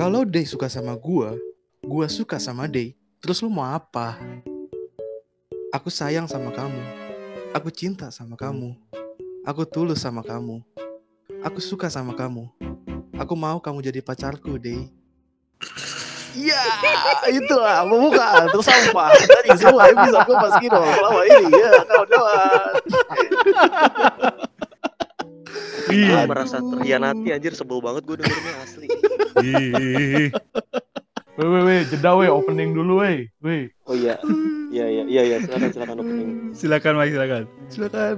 Kalau Day suka sama gua, gua suka sama Day. Terus lu mau apa? Aku sayang sama kamu. Aku cinta sama kamu. Aku tulus sama kamu. Aku suka sama kamu. Aku mau kamu jadi pacarku, Day. Iya, itulah pembukaan terus sampah dari semua episode gue pas kino selama ini ya kawan-kawan. Gue Iya. merasa terhianati anjir sebel banget gue dengernya asli. Ih. Weh, weh, weh, jeda weh, opening dulu weh. Weh. Oh iya. Iya iya iya iya silakan silakan opening. Silakan Mike, silakan. Silakan.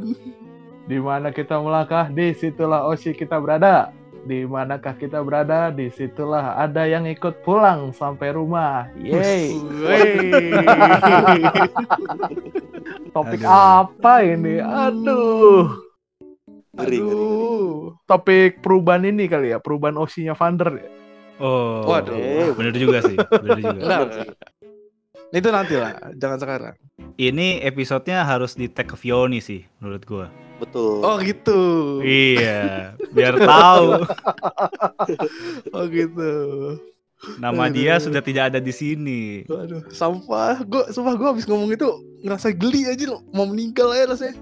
Di mana kita melangkah, di situlah Oshi kita berada. Di manakah kita berada, di situlah ada yang ikut pulang sampai rumah. Yeay. Topik Aduh. apa ini? Aduh. Ngeri ngeri. Aduh. Topik perubahan ini kali ya, perubahan Oshinya Vander ya. Oh. Waduh. Bener juga sih, bener juga. Sih. Itu nanti lah, jangan sekarang. Ini episodenya harus di tag ke Vioni sih, menurut gua. Betul. Oh gitu. Iya, biar tahu Oh gitu. Nama dia sudah tidak ada di sini. Waduh, sampah. Gue, sumpah gue abis ngomong itu ngerasa geli aja loh. Mau meninggal aja rasanya.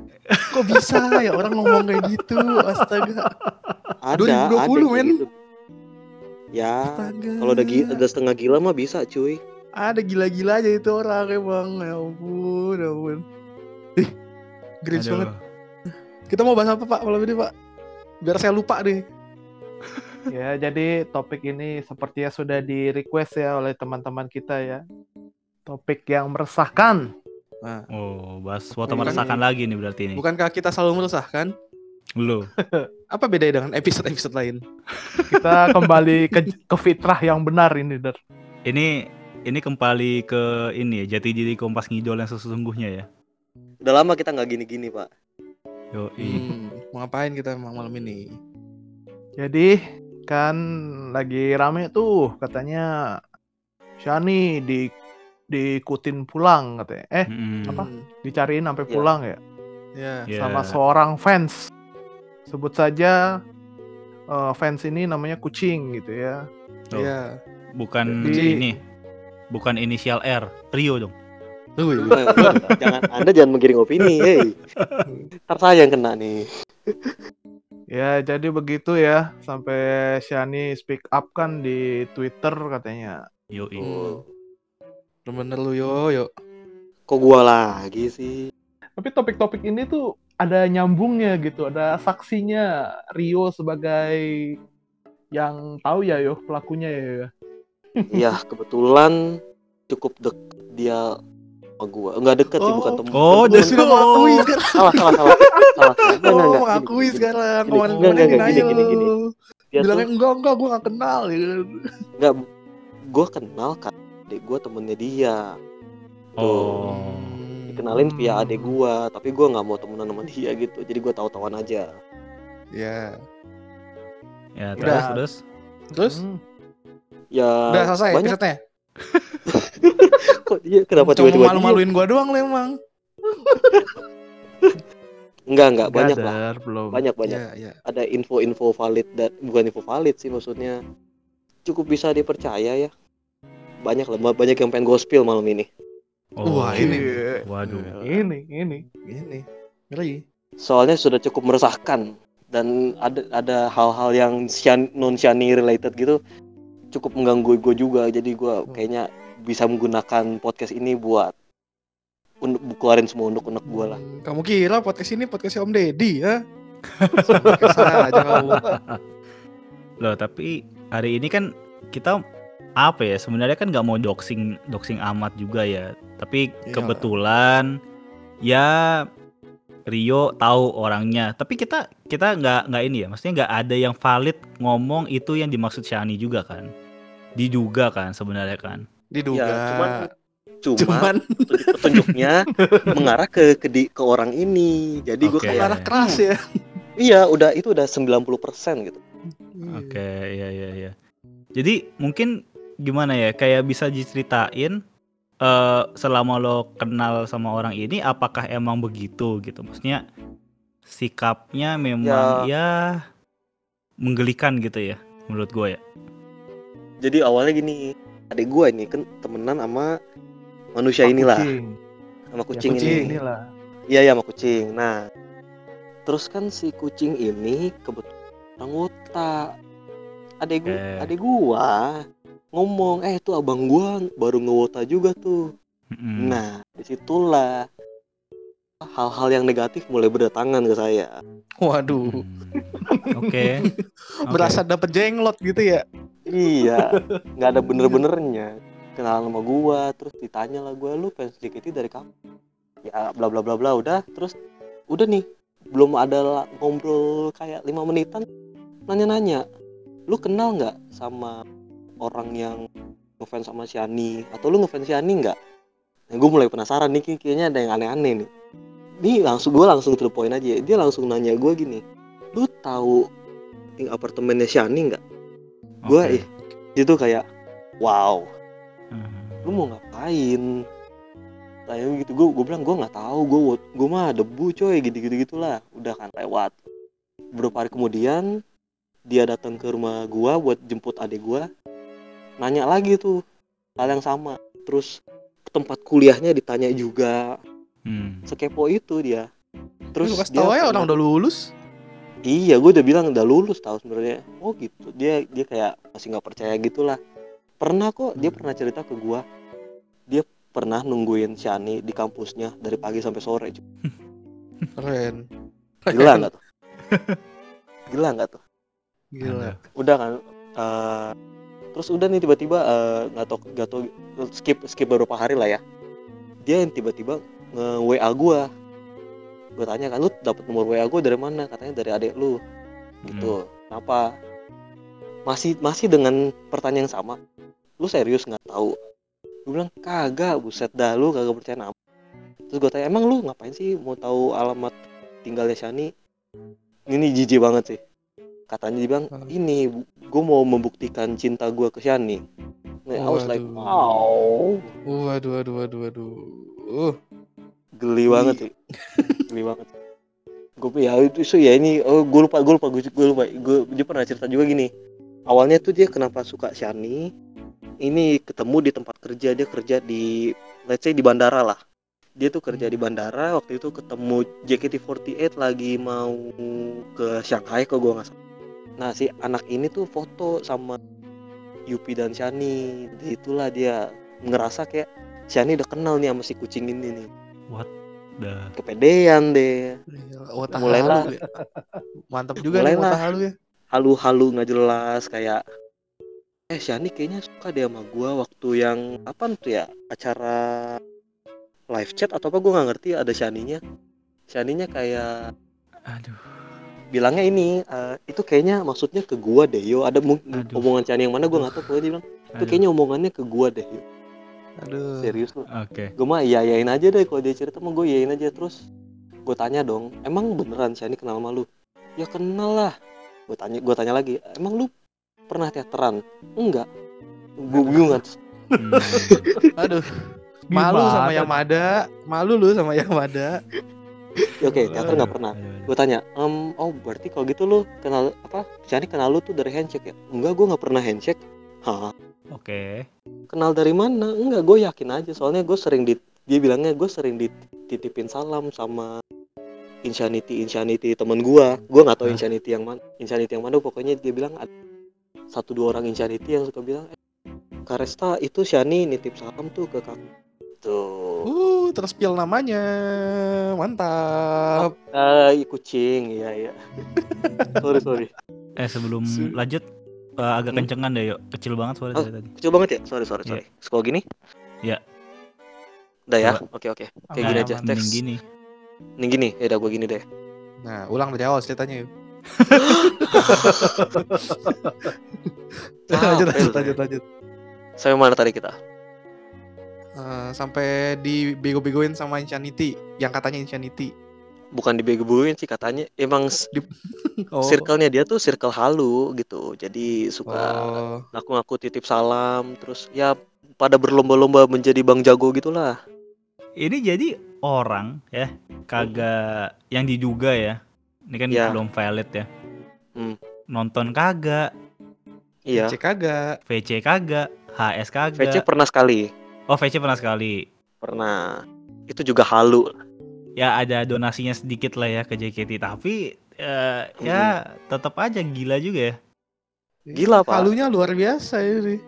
Kok bisa ya orang ngomong kayak gitu? Astaga. Ada 2020, ada men. gitu. Ya, Astaga. kalau udah gi- udah setengah gila mah bisa cuy. Ada gila-gila aja itu orang emang. Ya ampun, ya ampun. Ih, Aduh. banget. Kita mau bahas apa pak malam ini pak? Biar saya lupa deh. Ya, jadi topik ini sepertinya sudah di request ya oleh teman-teman kita ya. Topik yang meresahkan. Nah, Oh, bahas foto meresahkan lagi nih berarti ini. bukankah kita selalu meresahkan? Lu. Apa bedanya dengan episode-episode lain? Kita kembali ke, ke fitrah yang benar ini, Der. Ini ini kembali ke ini ya, jati diri Kompas Ngidol yang sesungguhnya ya. Udah lama kita nggak gini-gini pak. Yo, Hmm, mau ngapain kita emang malam ini? Jadi kan lagi rame tuh katanya Shani di diikutin pulang katanya. Eh, apa? dicariin sampai Ya. pulang ya Ya. Ya. sama seorang fans. Sebut saja eh, fans ini namanya kucing gitu ya. Oh. Iya. bukan Jadi- ini. Bukan inisial R, Rio dong. Ya. Eh, jangan Anda jangan menggiring opini, hei. Ntar saya yang kena nih. Ya, jadi begitu ya sampai Shani speak up kan di Twitter katanya. Yo, Oh, Bener lu yo yo. kok gua lagi sih? Tapi topik-topik ini tuh ada nyambungnya gitu, ada saksinya Rio sebagai yang tahu ya yo pelakunya ya. Iya, kebetulan cukup deket dia gua. Enggak deket sih, Oh. bukan temen. Oh, Dia sudah mengakui sekarang. salah, salah, salah. Salah. Enggak, enggak, Oh, enggak. mengakui Gini, gini, sekarang. Gini, Kemarin enggak, kemarin enggak, gini, gini, gini. Dia Bilangnya tuh enggak enggak gue gak kenal enggak gua kenal kan adik gua temennya dia. Oh. Dikenalin via adik gua, tapi gua nggak mau temenan sama dia gitu. Jadi gua tahu-tahuan aja. Ya. Ya, terus Udah. terus. Terus Hmm. Ya udah selesai banyak episode-nya. kok dia kenapa Cuma tiba-tiba dia? malu-maluin gua doang lu emang. Enggak, enggak, Nggak, banyak lah. Belum. Banyak, banyak. Ya, ya. Ada info-info valid dan bukan info valid sih maksudnya. Cukup bisa dipercaya ya. Banyak lah, banyak yang pengen gospel malam ini. Oh, Wah, ini. Iya. Waduh. Ini, ini. Ini. Ngeri. Soalnya sudah cukup meresahkan dan ada ada hal-hal yang non shani related gitu cukup mengganggu gue juga. Jadi gua kayaknya bisa menggunakan podcast ini buat un- keluarin semua unek-unek gue lah. Hmm, Kamu kira podcast ini podcastnya Om Deddy ya? Podcast aja kamu. Loh, tapi hari ini kan kita apa ya? Sebenarnya kan nggak mau doxing doxing amat juga ya. Tapi Iya. kebetulan ya Rio tahu orangnya. Tapi kita kita nggak nggak ini ya. Maksudnya nggak ada yang valid ngomong itu yang dimaksud Shani juga kan. Diduga kan sebenarnya kan. Diduga. Ya, cuman cuma Cuman petunjuk- petunjuknya mengarah ke ke, di- ke orang ini. Jadi gue Oke. kayak arah keras ya. iya udah itu udah 90% gitu. Oke, iya iya iya. Jadi mungkin gimana ya? Kayak bisa diceritain eh selama lo kenal sama orang ini apakah emang begitu gitu. Maksudnya sikapnya memang ya, menggelikan gitu ya menurut gue ya. jadi awalnya gini adik gue ini kan temenan sama manusia Pak inilah kucing. sama Ya, kucing, kucing ini inilah. iya ya sama kucing nah terus kan si kucing ini kebetulan wota adek gua Oke. adek gua ngomong eh itu abang gua baru ngewota juga tuh Mm-mm. nah di situlah hal-hal yang negatif mulai berdatangan ke saya Waduh, Hmm. Oke. Oke. berasa dapet jenglot gitu ya. Iya. Nggak ada bener-benernya kenal sama gua terus ditanya lah gua lu fans JKT dari kapan? Ya bla bla bla bla udah. Terus udah nih belum ada ngobrol kayak lima menitan. Nanya-nanya lu kenal nggak sama orang yang ngefans sama Shani atau lu ngefans Shani nggak? Nah, gue mulai penasaran nih kayak- kayaknya ada yang aneh-aneh nih. Nih langsung gue langsung to the point aja. Dia langsung nanya gue gini lu tahu ting apartemennya Shani nggak gue ih itu kayak wow Hmm. lu mau ngapain? Saya gitu gue gue bilang gue nggak tahu gue gue mah debu coy gitu gitu gitulah. Udah kan lewat. Beberapa hari kemudian dia datang ke rumah gua buat jemput adik gua. Nanya lagi tuh hal yang sama. Terus tempat kuliahnya ditanya juga. Hmm. sekepo itu dia. Terus terus kasih dia tau ya orang udah lulus. Iya, gue udah bilang udah lulus tahu sebenarnya. Oh gitu. Dia dia kayak masih nggak percaya gitulah. Pernah kok dia pernah cerita ke gua. Dia pernah nungguin Shani di kampusnya dari pagi sampai sore. cuy. Keren. Gila nggak tuh? Gila nggak tuh? Gila. Udah kan. eh, terus udah nih tiba-tiba eh, nggak tau nggak tau skip skip beberapa hari lah ya. Dia yang tiba-tiba nge WA gua. Gue tanya kan lu dapet nomor WA gua dari mana? Katanya dari adik lu. gitu. Kenapa? Masih masih dengan pertanyaan yang sama. Lu serius nggak tahu? Gue bilang kagak buset dah lu kagak percaya nama. Terus gue tanya emang lu ngapain sih mau tahu alamat tinggalnya Shani? Ini jijik banget sih. Katanya dia bilang Hmm. ini gue mau membuktikan cinta gue ke Shani. Nah, I was like Waduh. wow. Waduh, waduh, waduh, waduh. Uh, geli banget sih. Geli banget. Gue ya itu so ya ini oh gue lupa gue lupa gue lupa gue dia pernah cerita juga gini. Awalnya tuh dia kenapa suka Shani ini ketemu di tempat kerja dia kerja di let's say di bandara lah. Dia tuh kerja di bandara waktu itu ketemu JKT48 lagi mau ke Shanghai kok gue nggak salah. Nah si anak ini tuh foto sama Yupi dan Shani. Itulah dia ngerasa kayak Shani udah kenal nih sama si kucing ini nih Dah. kepedean deh gila. Wata Mulailah. halu ya. Mantap juga nih Mulailah. wata halu ya. halu-halu nggak jelas kayak eh Shani kayaknya suka deh sama gua waktu yang apa tuh ya acara live chat atau apa gua nggak ngerti ada Shaninya Shaninya kayak Aduh. bilangnya ini eh, itu kayaknya maksudnya ke gua deh yo ada Aduh. omongan Shani yang mana gua nggak tahu pokoknya dia bilang itu kayaknya omongannya ke gua deh yo Aduh. serius lu Oke. gue mah iya iyain aja deh kalau dia cerita mah gue iyain aja terus gue tanya dong emang beneran Shani kenal sama lu ya kenal lah gue tanya gue tanya lagi emang lu pernah teateran enggak gue bingung kan Hmm. Aduh. Malu sama Gimana? Yamada. Malu lu sama Yamada. Ya, oke teater nggak pernah gue tanya em oh berarti kalau gitu lu kenal apa Shani kenal lu tuh dari handshake ya enggak gue nggak pernah handshake Hah? Oke. kenal dari mana enggak gue yakin aja soalnya gue sering di dia bilangnya gue sering dititipin salam sama Insanity Insanity temen gue gue nggak tahu Hah? Insanity yang mana Insanity yang mana pokoknya dia bilang ada satu dua orang Insanity yang suka bilang eh, Karesta itu Shani nitip salam tuh ke kakak tuh Uh, terspill namanya. Mantap. eh kucing iya iya sorry sorry Eh sebelum lanjut eh, agak Hmm? kencengan deh yuk. Kecil banget suara Oh. dari tadi. kecil banget ya sorry sorry Iya. sorry sekolah gini Iya. udah ya oke oke kayak gini aja teks gini. nih gini ya udah gue gini deh Nah, ulang dari awal ceritanya yuk. lanjut, lanjut, lanjut, lanjut. sampai mana tadi kita Eh, sampai dibego-begoin sama Insanity yang katanya Insanity. Bukan dibego-begoin sih katanya emang Oh. circle-nya dia tuh circle halu gitu jadi suka Oh. ngaku-ngaku titip salam terus ya pada berlomba-lomba menjadi bang jago gitulah Ini jadi orang ya kagak yang diduga ya. Ini kan Ya. belum valid ya. Hmm. Nonton kagak. Iya. Cek kagak. VC kagak, HS kagak. VC pernah sekali. oh VC pernah sekali. Pernah. Itu juga halu. Ya ada donasinya sedikit lah ya ke JKT tapi eh, ya tetap aja gila juga ya. Gila, Pak. Halunya luar biasa ini.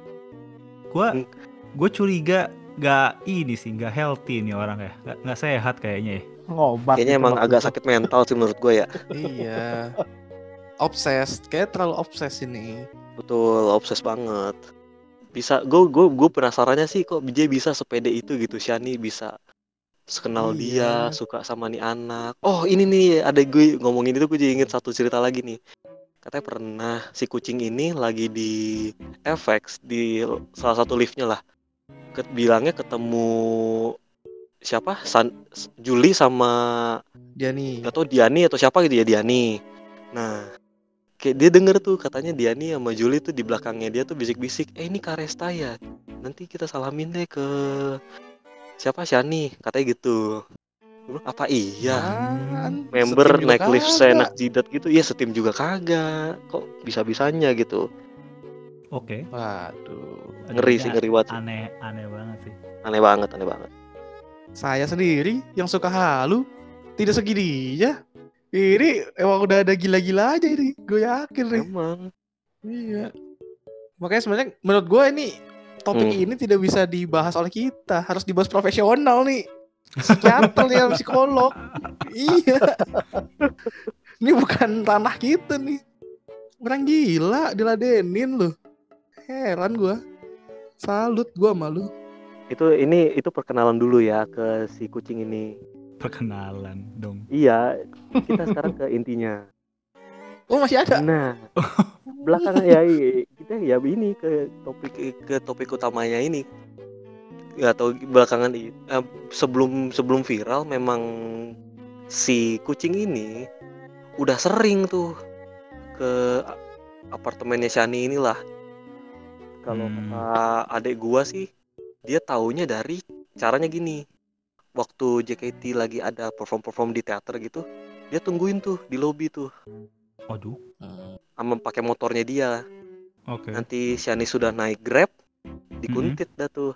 Gua Hmm. gue curiga gak ini sih gak healthy nih orang ya nggak nggak sehat kayaknya ya Ngobat. Kayaknya gitu emang agak lu. sakit mental sih menurut gue ya. iya. Obses, kayak terlalu obses ini. Betul, obses banget. Bisa, gue gue gue penasarannya sih kok dia bisa sepede itu gitu. Shani bisa sekenal dia, Iya. suka sama nih anak. Oh ini nih ada gue ngomongin itu gue jadi inget satu cerita lagi nih. Katanya pernah si kucing ini lagi di FX di salah satu liftnya lah. Ket, bilangnya ketemu siapa? San, Juli sama Dia nih. Gak tau Diani atau siapa gitu ya Diani. Nah, kayak dia denger tuh katanya Diani sama Juli tuh di belakangnya dia tuh bisik-bisik, eh ini Karesta ya. Nanti kita salamin deh ke siapa Shani, katanya gitu. Gua bilang, Apa iya? Apaan? Member naik lift seenak jidat gitu, iya setim juga kagak. Kok bisa-bisanya gitu? oke Waduh. Ngeri sih, ngeri banget. sih. aneh aneh banget sih Aneh banget, aneh banget. Saya sendiri yang suka halu tidak segini ya. Ini emang udah ada gila-gila aja ini. Gue yakin nih. Emang. Iya. Makanya sebenarnya menurut gue ini topik Hmm. ini tidak bisa dibahas oleh kita, harus dibahas profesional nih. Psikiater nih, psikolog. iya. Ini bukan tanah kita nih. Orang gila diladenin loh. Heran gua. Salut gua malu. Itu ini itu perkenalan dulu ya ke si kucing ini. perkenalan dong Iya, kita sekarang ke intinya. Oh masih ada. Nah, belakangan ya kita ya ini ke topik ke topik utamanya ini. Ya atau belakangan eh, sebelum sebelum viral memang si kucing ini udah sering tuh ke apartemennya Shani inilah. Kalau Hmm. kata adek gua sih dia taunya dari caranya gini. Waktu JKT lagi ada perform-perform di teater gitu, dia tungguin tuh di lobi tuh waduh sama pakai motornya dia. oke Nanti Shani sudah naik Grab, dikuntit Hmm. dah tuh.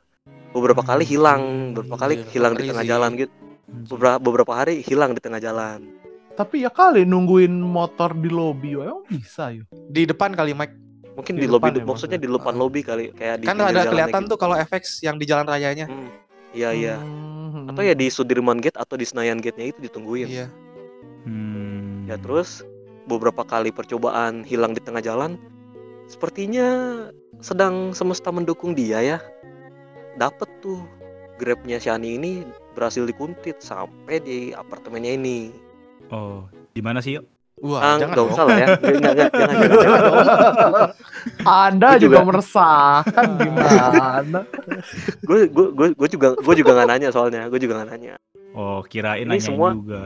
Beberapa kali hilang, beberapa kali hilang di ngeri tengah jalan gitu. Beberapa beberapa hari hilang di tengah jalan. Tapi ya kali nungguin motor di lobby, emang bisa yuk. Di depan kali Mike. Mungkin Di di, lobi depan ya maksudnya di depan Ah. lobi kali kayak di Kan ada kelihatan gitu. tuh kalau FX yang di jalan rayanya. Hmm, Iya iya. Hmm. Atau ya di Sudirman Gate atau di Senayan Gate-nya itu ditungguin. Iya. Hmm. Ya terus beberapa kali percobaan hilang di tengah jalan, sepertinya sedang semesta mendukung dia ya. Dapet tuh Grabnya Shani ini berhasil dikuntit sampai di apartemennya ini. oh di mana sih yuk Wah, Ah, jangan dong. usah lah ya. Nggak, nggak, jangan, jangan, jangan. Anda Gua juga, juga- meresahkan gimana? Gue gue gue gue juga gue juga nggak nanya soalnya. Gue juga nggak nanya. oh kirain Ini nanyain semua- juga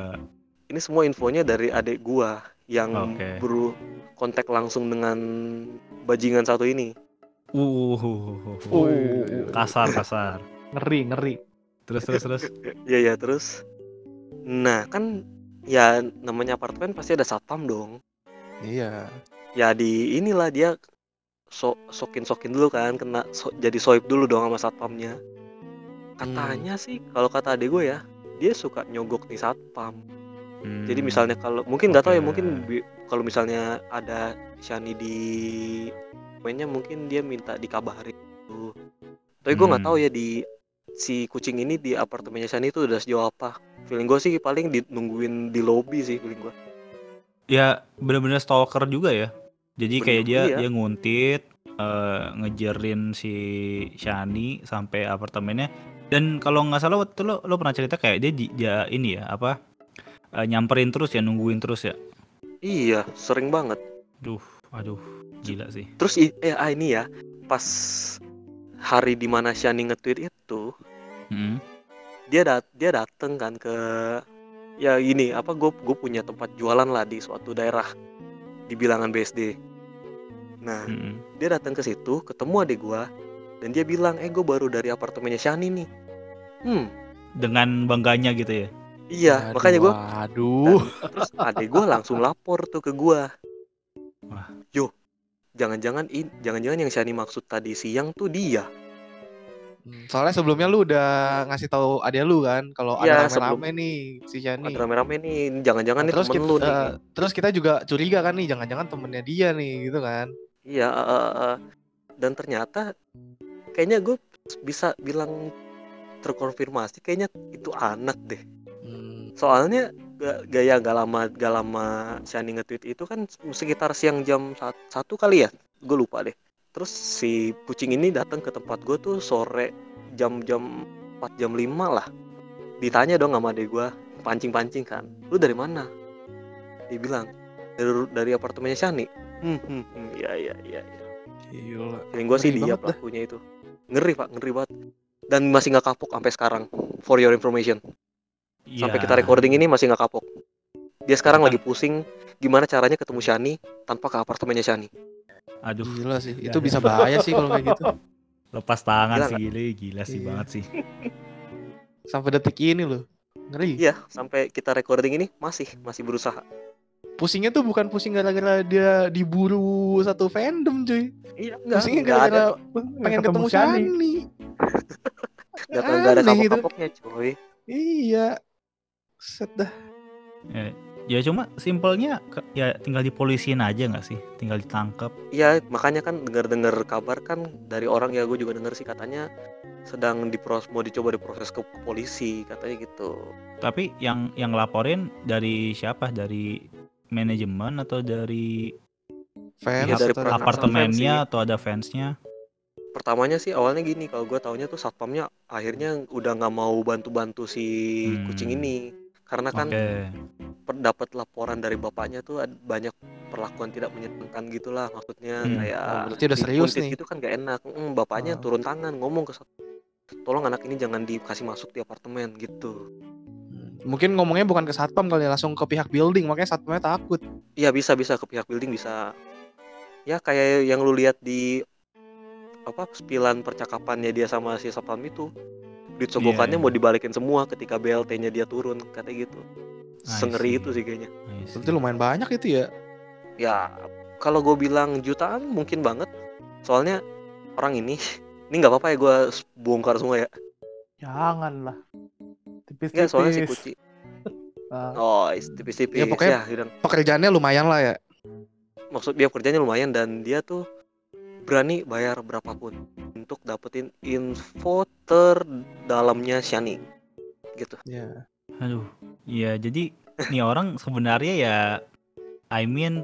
Ini semua infonya dari adik gua yang Oke. beru kontak langsung dengan bajingan satu ini. uh Oh, kasar kasar ngeri ngeri. terus terus terus Iya ya terus. Nah kan ya namanya apartemen pasti ada satpam dong. Iya. Ya di inilah dia so sokin sokin dulu kan kena so- jadi soip dulu dong sama satpamnya. Katanya sih kalau kata adik gue ya dia suka nyogok nih satpam. Jadi Hmm. misalnya kalau mungkin nggak tahu ya mungkin kalau misalnya ada Shani di mainnya mungkin dia minta dikabarin gitu. Tapi gue nggak Hmm. tahu ya di si kucing ini di apartemennya Shani itu udah sejauh apa. Feeling gue sih paling di, nungguin di lobby sih feeling gue. ya bener-bener stalker juga ya jadi Bener, kayak dia iya. dia nguntit eh, ngejerin si Shani sampai apartemennya dan kalau nggak salah waktu itu lo lo pernah cerita kayak dia di- dia ini ya apa eh, nyamperin terus ya nungguin terus ya Iya, sering banget. duh aduh gila sih Terus eh ah, ini ya pas hari di mana Shani nge-tweet itu Hmm. dia dat dia dateng kan ke ya ini apa gue gue punya tempat jualan lah di suatu daerah di bilangan BSD. Nah Mm-mm. dia datang ke situ ketemu adik gue dan dia bilang eh gue baru dari apartemennya Shani nih. Hmm dengan bangganya gitu ya iya Waduh, makanya gue Waduh. terus adik gue langsung lapor tuh ke gue. Wah. Yo jangan-jangan in- jangan-jangan yang Shani maksud tadi siang tuh dia. Hmm, Soalnya sebelumnya lu udah ngasih tahu adek lu kan kalau Iya, ada rame-rame nih si Ada Shani. rame-rame nih, jangan-jangan nih terus temen kita, lu nih. eh, terus kita juga curiga kan nih jangan-jangan temennya dia nih gitu kan. Iya, eh, eh. dan ternyata kayaknya gue bisa bilang terkonfirmasi kayaknya itu anak deh. Soalnya ga- gaya gak lama gak lama Shani nge-tweet itu kan sekitar siang jam sat- satu kali ya, gue lupa deh. Terus si kucing ini datang ke tempat gue tuh sore jam-jam 4 jam 5 lah. Ditanya dong sama adek gue, pancing-pancing kan. Lu dari mana? Dia bilang dari dari apartemennya Shani. Hmm, hmm, hmm, iya iya. iya. gila. Feeling gue sih dia dah. pelakunya itu. Ngeri pak, ngeri banget. Dan masih nggak kapok sampai sekarang. For your information. Sampai Iya. kita recording ini masih nggak kapok. Dia sekarang Kita- lagi pusing gimana caranya ketemu Shani tanpa ke apartemennya Shani. Aduh, Gila sih, itu ya. bisa bahaya sih kalau kayak gitu. lepas tangan Gila sih gila, gila sih Iya. banget sih. Sampai detik ini loh. Ngeri. Iya, sampai kita recording ini masih masih berusaha. Pusingnya tuh bukan pusing gara-gara dia diburu satu fandom cuy. Iya, Pusingnya nggak ada gara-gara pengen ketemu Shani. nggak tahu nggak ada Aneh gitu. kapok-kapoknya coy. Iya. Set dah. Ya cuma simpelnya ya tinggal dipolisin aja nggak sih? Tinggal ditangkap. Iya, makanya kan dengar-dengar kabar kan dari orang ya gue juga dengar sih katanya sedang dipros mau dicoba diproses ke, ke polisi katanya gitu. Tapi yang yang laporin dari siapa? Dari manajemen atau dari Fans Iya, dari atau- apartemennya fans atau ada fansnya? Pertamanya sih awalnya gini, kalau gue taunya tuh satpamnya akhirnya udah nggak mau bantu-bantu si Hmm. kucing ini karena kan per- dapat laporan dari bapaknya tuh banyak perlakuan tidak menyenangkan gitulah maksudnya Hmm. kayak Oh, berarti udah serius nih. gitu kan gak enak Mm, bapaknya Oh. turun tangan ngomong ke sat- tolong anak ini jangan dikasih masuk di apartemen gitu Hmm. Mungkin ngomongnya bukan ke satpam kali ya, langsung ke pihak building makanya satpamnya takut. iya bisa bisa ke pihak building bisa ya kayak yang lu lihat di apa spilan percakapannya dia sama si satpam itu duit sogokannya Iya, mau iya. dibalikin semua ketika BLT-nya dia turun katanya gitu sengeri itu sih kayaknya. Berarti lumayan banyak itu ya. ya kalau gue bilang jutaan mungkin banget soalnya orang ini ini nggak apa-apa ya gue bongkar semua ya Janganlah. Tipis-tipis. nggak soalnya si kucing Ah, oh is- tipis-tipis Ya, pokoknya- ya Pekerjaannya lumayan lah ya. maksud dia kerjanya lumayan dan dia tuh berani bayar berapapun untuk dapetin info terdalamnya Shani gitu Ya. Aduh. Iya, jadi nih orang sebenarnya ya I mean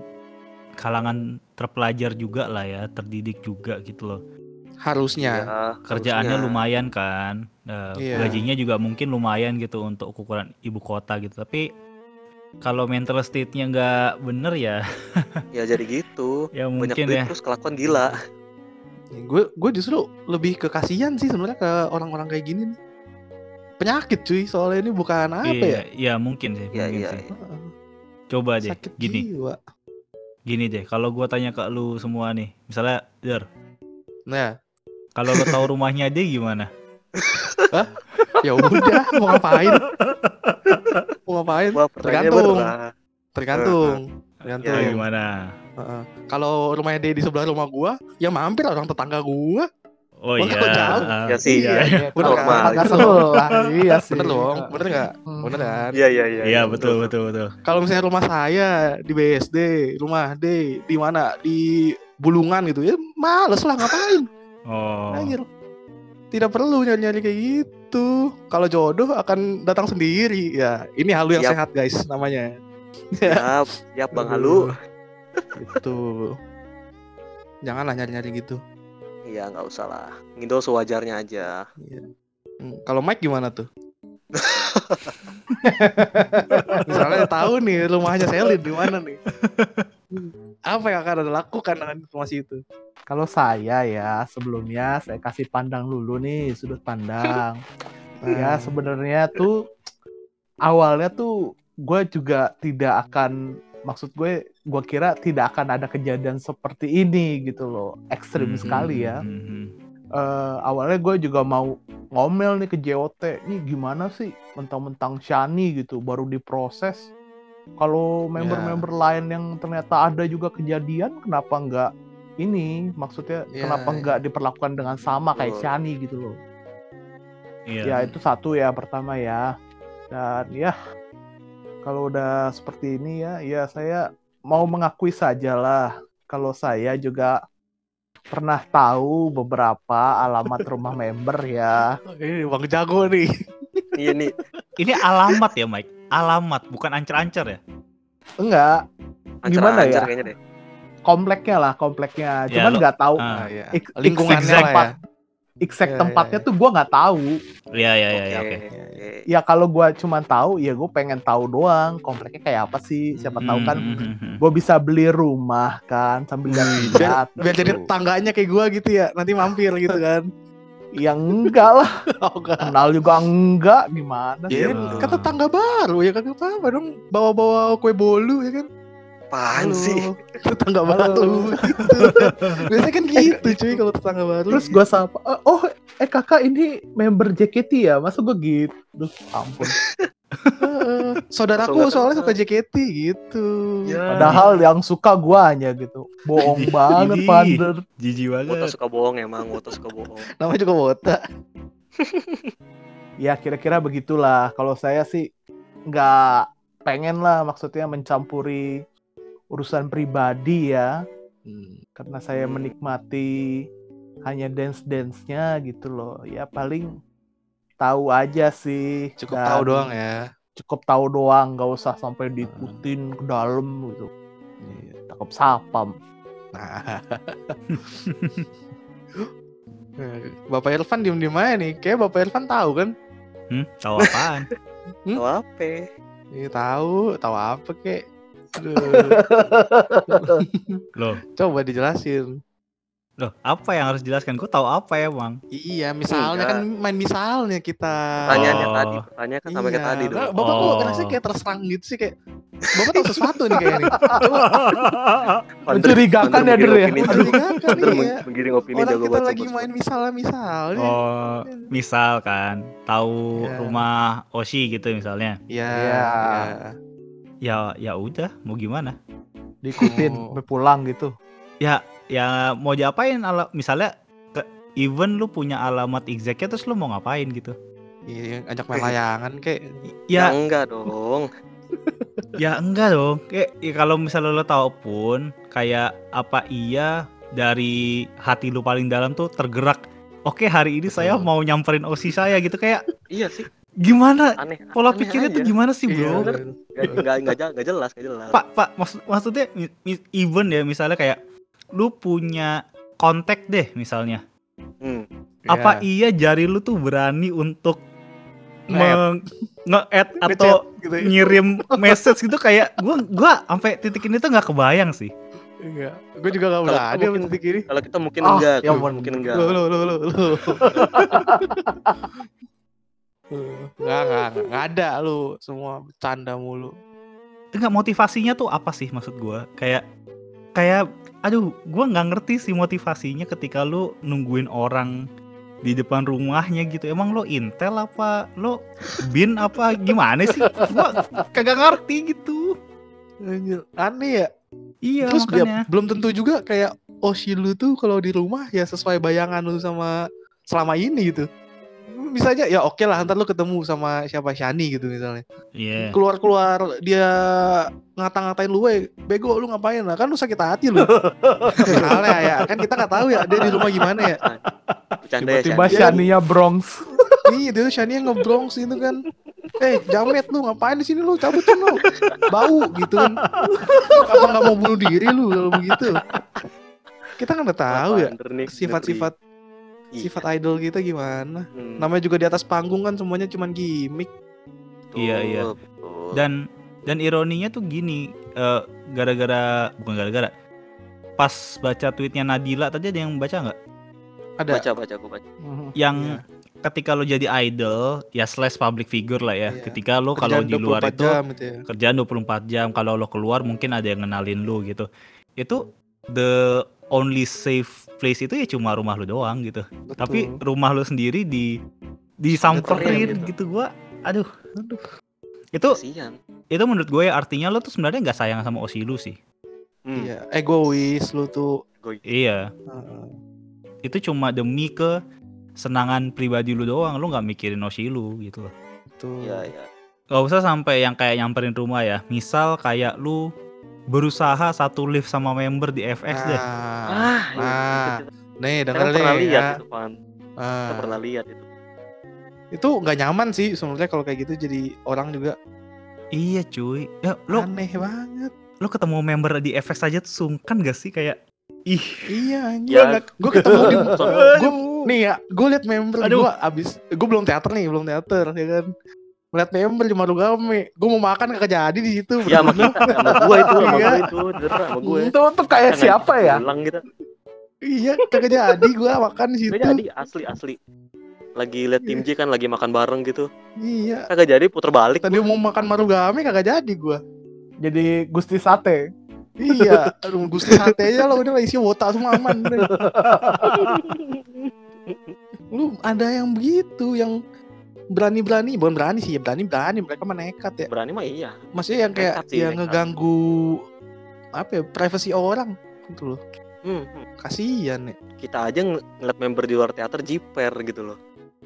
kalangan terpelajar juga lah ya, terdidik juga gitu loh. Harusnya. Ya, Kerjaannya harusnya. lumayan kan. eh, Iya. Gajinya juga mungkin lumayan gitu untuk ukuran ibu kota gitu. Tapi kalau mental state-nya nggak bener ya, ya jadi gitu ya banyak mungkin duit ya. terus kelakuan gila Gue gue justru lebih ke kasihan sih sebenarnya ke orang-orang kayak gini nih. Penyakit cuy, soalnya ini bukan apa Iya, ya? iya mungkin sih, Iya, mungkin iya, sih. Heeh, Coba deh, Sakit gini, jiwa. gini deh. Kalau gua tanya ke lu semua nih, misalnya, Der, Nah, kalau lu tahu rumahnya dia gimana? ya udah mau ngapain? mau ngapain? Tergantung. berat Tergantung. Ya, Tergantung. gimana? Kalau rumahnya dia di sebelah rumah gua, ya mampir lah orang tetangga gua. Oh iya. kok jauh? Ya sih, iya. iya. Bener kan? Sebelah. Iya sih. Bener dong, bener nggak? Hmm. Bener kan? iya iya iya Iya, betul, betul, betul. Kalau misalnya rumah saya di BSD, rumah D di mana? Di Bulungan gitu ya, males lah ngapain? Oh. Anjir. Tidak perlu nyari-nyari kayak gitu. Kalau jodoh akan datang sendiri. Ya, ini halu yang Yap. sehat guys namanya. siap siap bang Halu Gitu. Janganlah nyari-nyari gitu. iya nggak usah lah ngidol sewajarnya aja Iya. Hmm, Kalau Mike gimana tuh? Misalnya tahu nih rumahnya Selin di mana nih? Apa yang akan anda lakukan dengan informasi itu? Kalau saya ya sebelumnya saya kasih pandang dulu nih sudut pandang. ya Hmm. sebenarnya tuh awalnya tuh gue juga tidak akan maksud gue gue kira tidak akan ada kejadian seperti ini gitu loh ekstrim Mhm, sekali ya. Eh, awalnya gue juga mau ngomel nih ke JOT ini gimana sih mentang-mentang Shani gitu baru diproses kalau member-member lain yang ternyata ada juga kejadian kenapa nggak ini maksudnya Ya, kenapa ya. nggak diperlakukan dengan sama kayak Betul. Shani gitu loh. Iya. Ya itu satu ya pertama ya. Dan ya kalau udah seperti ini ya, ya saya mau mengakui sajalah kalau saya juga pernah tahu beberapa alamat rumah member ya. Ini Bang Jago nih. Iya nih. Ini alamat ya, Mike. Alamat, bukan ancer-ancer ya. Enggak, Gimana ya? Deh. kompleknya lah, kompleknya. Ya, Cuman nggak tahu Ah. Ah, iya. Ik- Lingkungannya lah ya. Exact Ya, tempatnya ya, ya. tuh gua nggak tahu. Iya, iya, iya, iya, oke. Oke. Ya kalau gua cuman tahu, ya gue pengen tahu doang kompleknya kayak apa sih. Siapa tahu kan Hmm, hmm, hmm. gue bisa beli rumah kan sambil biar, lihat biar jadi tangganya kayak gua gitu ya. Nanti mampir gitu kan. yang enggak lah Oh enggak. kenal juga enggak gimana Ya, sih Iya. kan tetangga baru ya kan apa dong bawa-bawa kue bolu ya kan. Apaan sih? Tetangga Halo. baru gitu. Biasanya kan gitu cuy kalau tetangga baru. terus gue sapa "Eh, oh eh kakak ini member JKT ya masa gue gitu Duh, ampun saudaraku Saudara- soalnya suka JKT gitu. Ya. padahal yang suka guanya gitu bohong banget pander Jijik banget. suka bohong emang, Woto suka bohong. Namanya juga Wota. ya kira-kira begitulah kalau saya sih nggak pengen lah maksudnya mencampuri urusan pribadi ya karena saya Hmm. menikmati hanya dance dance nya gitu loh ya paling tahu aja sih Cukup tahu doang ya. cukup tahu doang nggak usah sampai diikutin ke dalam gitu takut sapam Nah. Bapak Irfan diem-diem aja nih. Kayak Bapak Irfan tahu kan? Hmm, tahu apaan? Tahu apa? Iya tahu, tahu apa kek? Loh, coba dijelasin. loh, apa yang harus dijelaskan? Gue tahu apa ya, Bang? Iya, misalnya kan main misalnya kita. Pertanyaannya Oh. tadi, pertanyaan kan sampai ke Iya. tadi dong. Nah, Bapak kok Oh. rasanya kayak terserang gitu sih kayak Bapak tahu sesuatu nih kayaknya nih. Mencurigakan ya, Der, ya? Mencurigakan, iya. menggiring opini Orang kita lagi main misalnya-misalnya. oh, misal kan, tahu Iya. rumah Oshi gitu misalnya. Iya. Iya. iya. Ya, ya udah, mau gimana? diikutin Oh. pulang gitu Ya, ya mau diapain? Ala, misalnya ke even lu punya alamat exactnya terus lu mau ngapain gitu? Iya, ajak main layangan kayak Ya Ya, enggak dong. ya enggak dong. Kayak ya kalau misalnya lo tahu pun kayak apa iya dari hati lu paling dalam tuh tergerak. Oke, hari ini saya Betul. mau nyamperin OSI saya gitu kayak Iya sih, gimana? aneh. Pola aneh pikirnya tuh aja. gimana sih, Iya, Bro? Nggak nggak nggak jel- nggak jelas, nggak jelas. Pak, Pak, maksud maksudnya even ya misalnya kayak lu punya kontak deh misalnya. Hmm. Apa Iya. iya jari lu tuh berani untuk Nge-add. atau gitu ya. ngirim message gitu kayak gua gua sampai titik ini tuh nggak kebayang sih. Iya. Gue juga gak berani mungkin- sama titik ini. Kalau kita mungkin Ah, enggak, ya mungkin enggak. Lo lo lo lo lo. Enggak, enggak, enggak ada lu semua bercanda mulu. Enggak motivasinya tuh apa sih maksud gua? Kayak kayak aduh, gua nggak ngerti sih motivasinya ketika lu nungguin orang di depan rumahnya gitu. Emang lo intel apa lo bin apa gimana sih? Gua kagak ngerti gitu. Aneh ya. Iya Terus dia belum tentu juga kayak Oshi lu tuh kalau di rumah ya sesuai bayangan lu sama selama ini gitu. Bisa aja ya oke lah ntar lu ketemu sama siapa Shani gitu misalnya. Iya. Keluar-keluar dia ngata-ngatain lu, "Weh, bego lu ngapain?" Lah kan lu sakit hati lu. Misalnya ya, kan kita nggak tahu ya dia di rumah gimana ya. Bercanda ya, tiba-tiba Shan. Shania Bronx Iya, dia tuh Shani yang ngebronx itu kan. Eh, jamet lu ngapain di sini lu? Cabutin lu. Bau gitu kan. Apa nggak mau bunuh diri lu kalau begitu? Kita kan udah tahu ya sifat-sifat nih. sifat idol kita gimana. Hmm, Namanya juga di atas panggung kan semuanya cuman gimmick. betul, Iya, iya. betul. Dan dan ironinya tuh gini, eh, gara-gara bukan gara-gara. Pas baca tweetnya Nadila tadi ada yang baca nggak? Ada. baca baca aku baca. Mhm. Yang Iya. ketika lo jadi idol, ya slash public figure lah ya. Iya. Ketika lo kalau di luar 24 itu jam gitu ya. kerjaan 24 jam, kalau lo keluar mungkin ada yang ngenalin lo gitu. Itu the only safe place itu ya cuma rumah lo doang gitu. Betul. Tapi rumah lo sendiri di disamperin Disamperin gitu gua. Aduh, Aduh. itu Kasihan. itu menurut gue ya artinya lo tuh sebenarnya nggak sayang sama Osi lu sih. Hmm. Iya, egois lu tuh Goy. Iya, Heeh. itu cuma demi ke senangan pribadi lu doang, lu nggak mikirin Oshi lu gitu loh. Betul. Iya, iya. Gak usah sampai yang kayak nyamperin rumah ya. Misal kayak lu berusaha satu lift sama member di FX deh. Nah, Ah, iya. nah, nih kan denger pernah lihat ya. itu, Pan. Kita Ah, pernah lihat itu. itu nggak nyaman sih sebenarnya kalau kayak gitu jadi orang juga Iya cuy. Ya lu aneh banget. lu ketemu member di FX aja tuh sungkan gak sih kayak ih Iya, anjing. Ya, gue ketemu di gua, nih ya, gue liat member Aduh. gue abis, gue belum teater nih, belum teater, ya kan. Lihat member di Marugame, gue mau makan kagak jadi di situ. Ya sama kita, sama gua itu, sama Iya. gua itu, sama gue. Itu tuh kayak siapa ya? Ulang kita. iya, kagak jadi gue makan di situ. Jadi asli asli. Lagi liat tim J kan lagi makan bareng gitu. Iya, Kagak jadi puter balik. tadi mau makan Marugame kagak jadi gue. Jadi Gusti Sate. Iya, aduh gusti sate aja lo udah isi wota semua aman. Lu ada yang begitu, yang berani-berani, bukan berani sih, ya berani-berani, mereka mah nekat ya. Berani mah iya. Maksudnya yang kayak Nekat sih, yang nekat. ngeganggu apa ya, privasi orang gitu loh. Hmm, hmm. Kasihan ya. Kita aja ng- ngeliat member di luar teater jiper gitu loh.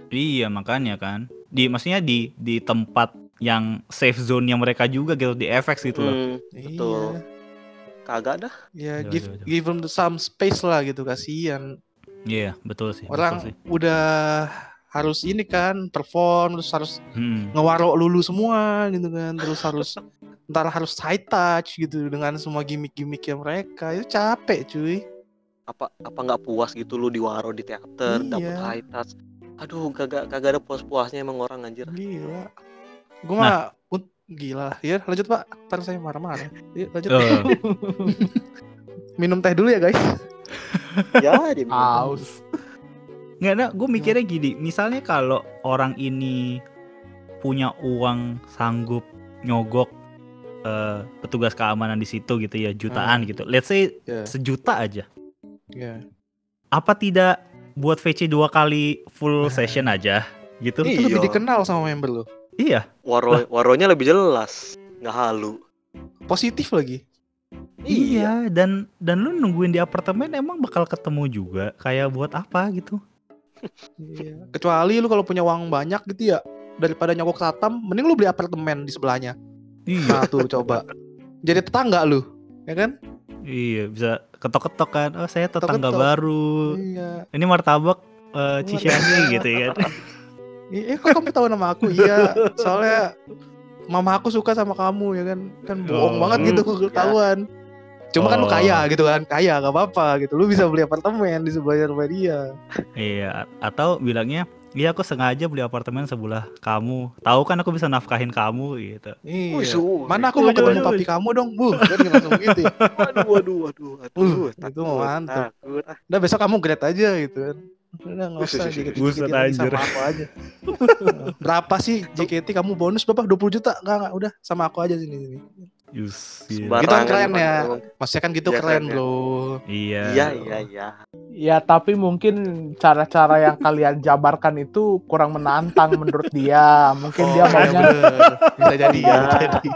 iya makanya kan. Di maksudnya di di tempat yang safe zone yang mereka juga gitu di FX gitu loh. Hmm, betul. Iya. Kagak dah. Ya Aduh, give aduh, aduh. give them the some space lah gitu kasihan. Iya, betul sih. betul Orang sih. udah harus ini kan perform terus harus Hmm. ngewarok lulu semua gitu kan terus harus ntar harus high touch gitu dengan semua gimmick-gimmicknya mereka. Itu capek cuy. Apa apa nggak puas gitu lu di waro di teater, dapet Iya. high touch. Aduh, kagak kagak ada puas-puasnya emang orang anjir. gila. Gue mah ut- gila. Ya lanjut pak. Ntar saya marah-marah. Yuk, lanjut. Eh, minum teh dulu ya guys. Ya, di Aus. Nggak, nah, gue mikirnya gini, misalnya kalau orang ini punya uang sanggup nyogok eh, petugas keamanan di situ gitu ya, jutaan gitu. Let's say ya sejuta aja. ya Apa tidak buat VC dua kali full Nah. session aja gitu? itu lebih Iya. dikenal sama member lo Iya. Waro waronya lebih jelas, nggak halu. positif lagi Iya, dan dan lu nungguin di apartemen emang bakal ketemu juga. Kayak buat apa gitu? Iya. kecuali lu kalau punya uang banyak gitu ya daripada nyogok satam mending lu beli apartemen di sebelahnya Iya. nah tuh coba jadi tetangga lu ya kan iya, bisa ketok-ketok kan. Oh, saya tetangga Ketok-ketok. baru. iya Ini martabak eh, Cishani gitu ya. Eh, kok kamu tahu nama aku? Iya, soalnya mama aku suka sama kamu ya kan. Kan bohong Oh. banget gitu ketahuan. Cuma kan lu Oh. kaya gitu kan, kaya gak apa-apa gitu. Lu bisa beli apartemen di sebelahnya rumah dia. Iya, atau bilangnya, iya aku sengaja beli apartemen sebelah kamu. Tahu kan aku bisa nafkahin kamu gitu. Iya. Mana aku mau Waduh, ketemu waduh. papi kamu dong, Bu. Kan langsung gitu. ya. Waduh, waduh, waduh, waduh. Uh, takut, itu mah mantap. takut. Ah, Udah besok kamu grade aja gitu kan. Udah nggak usah Buset, dikit-dikit anjir. sama aku aja. berapa sih JKT kamu bonus berapa? 20 juta? Enggak, enggak, udah sama aku aja sini sini. Yus, Gitu kan keren Pak. ya. Emang. Maksudnya kan gitu Iya, keren, keren ya. Bro. Iya. Iya, iya, iya. Ya tapi mungkin cara-cara yang kalian jabarkan itu kurang menantang menurut dia. Mungkin dia Oh, maunya bisa jadi ya, Iya. bisa jadi.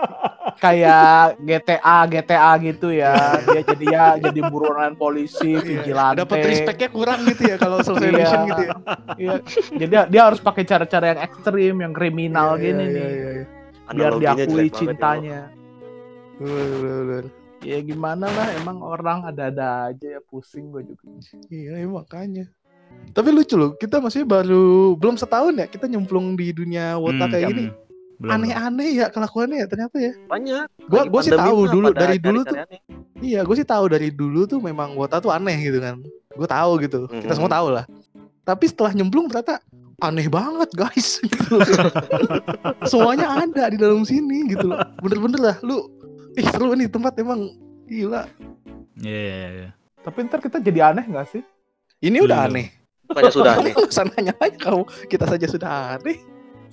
kayak GTA GTA gitu ya. Dia jadi ya jadi buronan polisi, vigilante. Dapat respectnya kurang gitu ya kalau social Iya. mission gitu ya. Iya. Jadi dia, harus pakai cara-cara yang ekstrim, yang kriminal Iya, gini iya, nih. iya, iya. Biar diakui ya, Ya gimana lah, emang orang ada-ada aja ya pusing gue juga. Iya, iya, makanya. Tapi lucu loh, kita masih baru belum setahun ya kita nyemplung di dunia wota Hmm, kayak hmm. gini. Aneh-aneh ya kelakuannya ya ternyata ya. Banyak. Gua Lagi gua sih tahu dulu dari dulu tuh. aneh. Iya, gue sih tahu dari dulu tuh memang wota tuh aneh gitu kan. Gue tahu gitu. Kita Mhm. semua tahu lah. Tapi setelah nyemplung ternyata aneh banget guys gitu. Semuanya ada di dalam sini gitu loh. Bener-bener lah lu. Ih seru nih tempat emang gila. Iya, iya, iya. Tapi ntar kita jadi aneh gak sih? Ini udah Belum. aneh. Bukannya sudah aneh. Sananya aja kamu. Kita saja sudah aneh.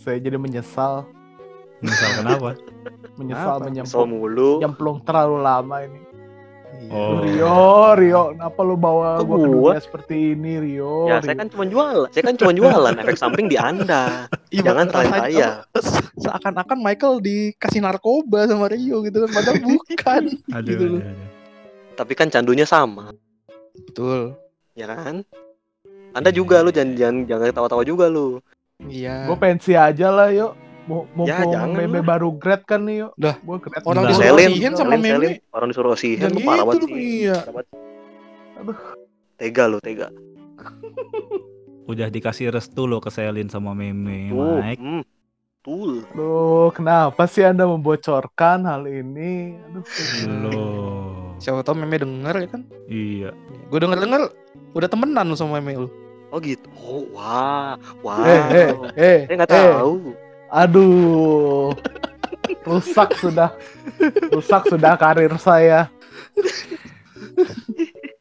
Saya jadi menyesal, kenapa? menyesal Kenapa? So menyemplung, mulu. nyemplung terlalu lama ini. Oh. Rio, Rio, kenapa lu bawa gua ke dunia seperti ini, Rio? Ya, Rio. saya kan cuma jualan. Saya kan cuma jualan. Efek samping di Anda. Iya, Jangan salahin rasanya saya. Seakan-akan Michael dikasih narkoba sama Rio gitu kan. Padahal bukan. Aduh, Gitu loh. aduh, aduh. Tapi kan candunya sama. Betul. ya kan? Anda juga lu jangan jangan jangan ketawa-tawa juga lu. Iya. Gue pensi aja lah yuk. Mau mau Ya, jangan meme lah. baru grad kan nih yuk. Dah, Gua grad orang Nah. disuruh Selin, latihan sama Selin, meme. Selin. Orang disuruh parah banget gitu, sih. iya. Aduh. Tega lu, tega. Udah dikasih restu lo ke Selin sama Meme, Tuh, Mike. hmm. Tuh. Aduh, kenapa sih Anda membocorkan hal ini? Aduh. Loh. Siapa tau meme denger ya kan? Iya. Gue denger denger udah temenan lu sama meme lu. Oh gitu. Oh, wah. Wow. Eh, eh, eh, Saya nggak eh. tahu. Aduh. Rusak sudah. Rusak sudah karir saya.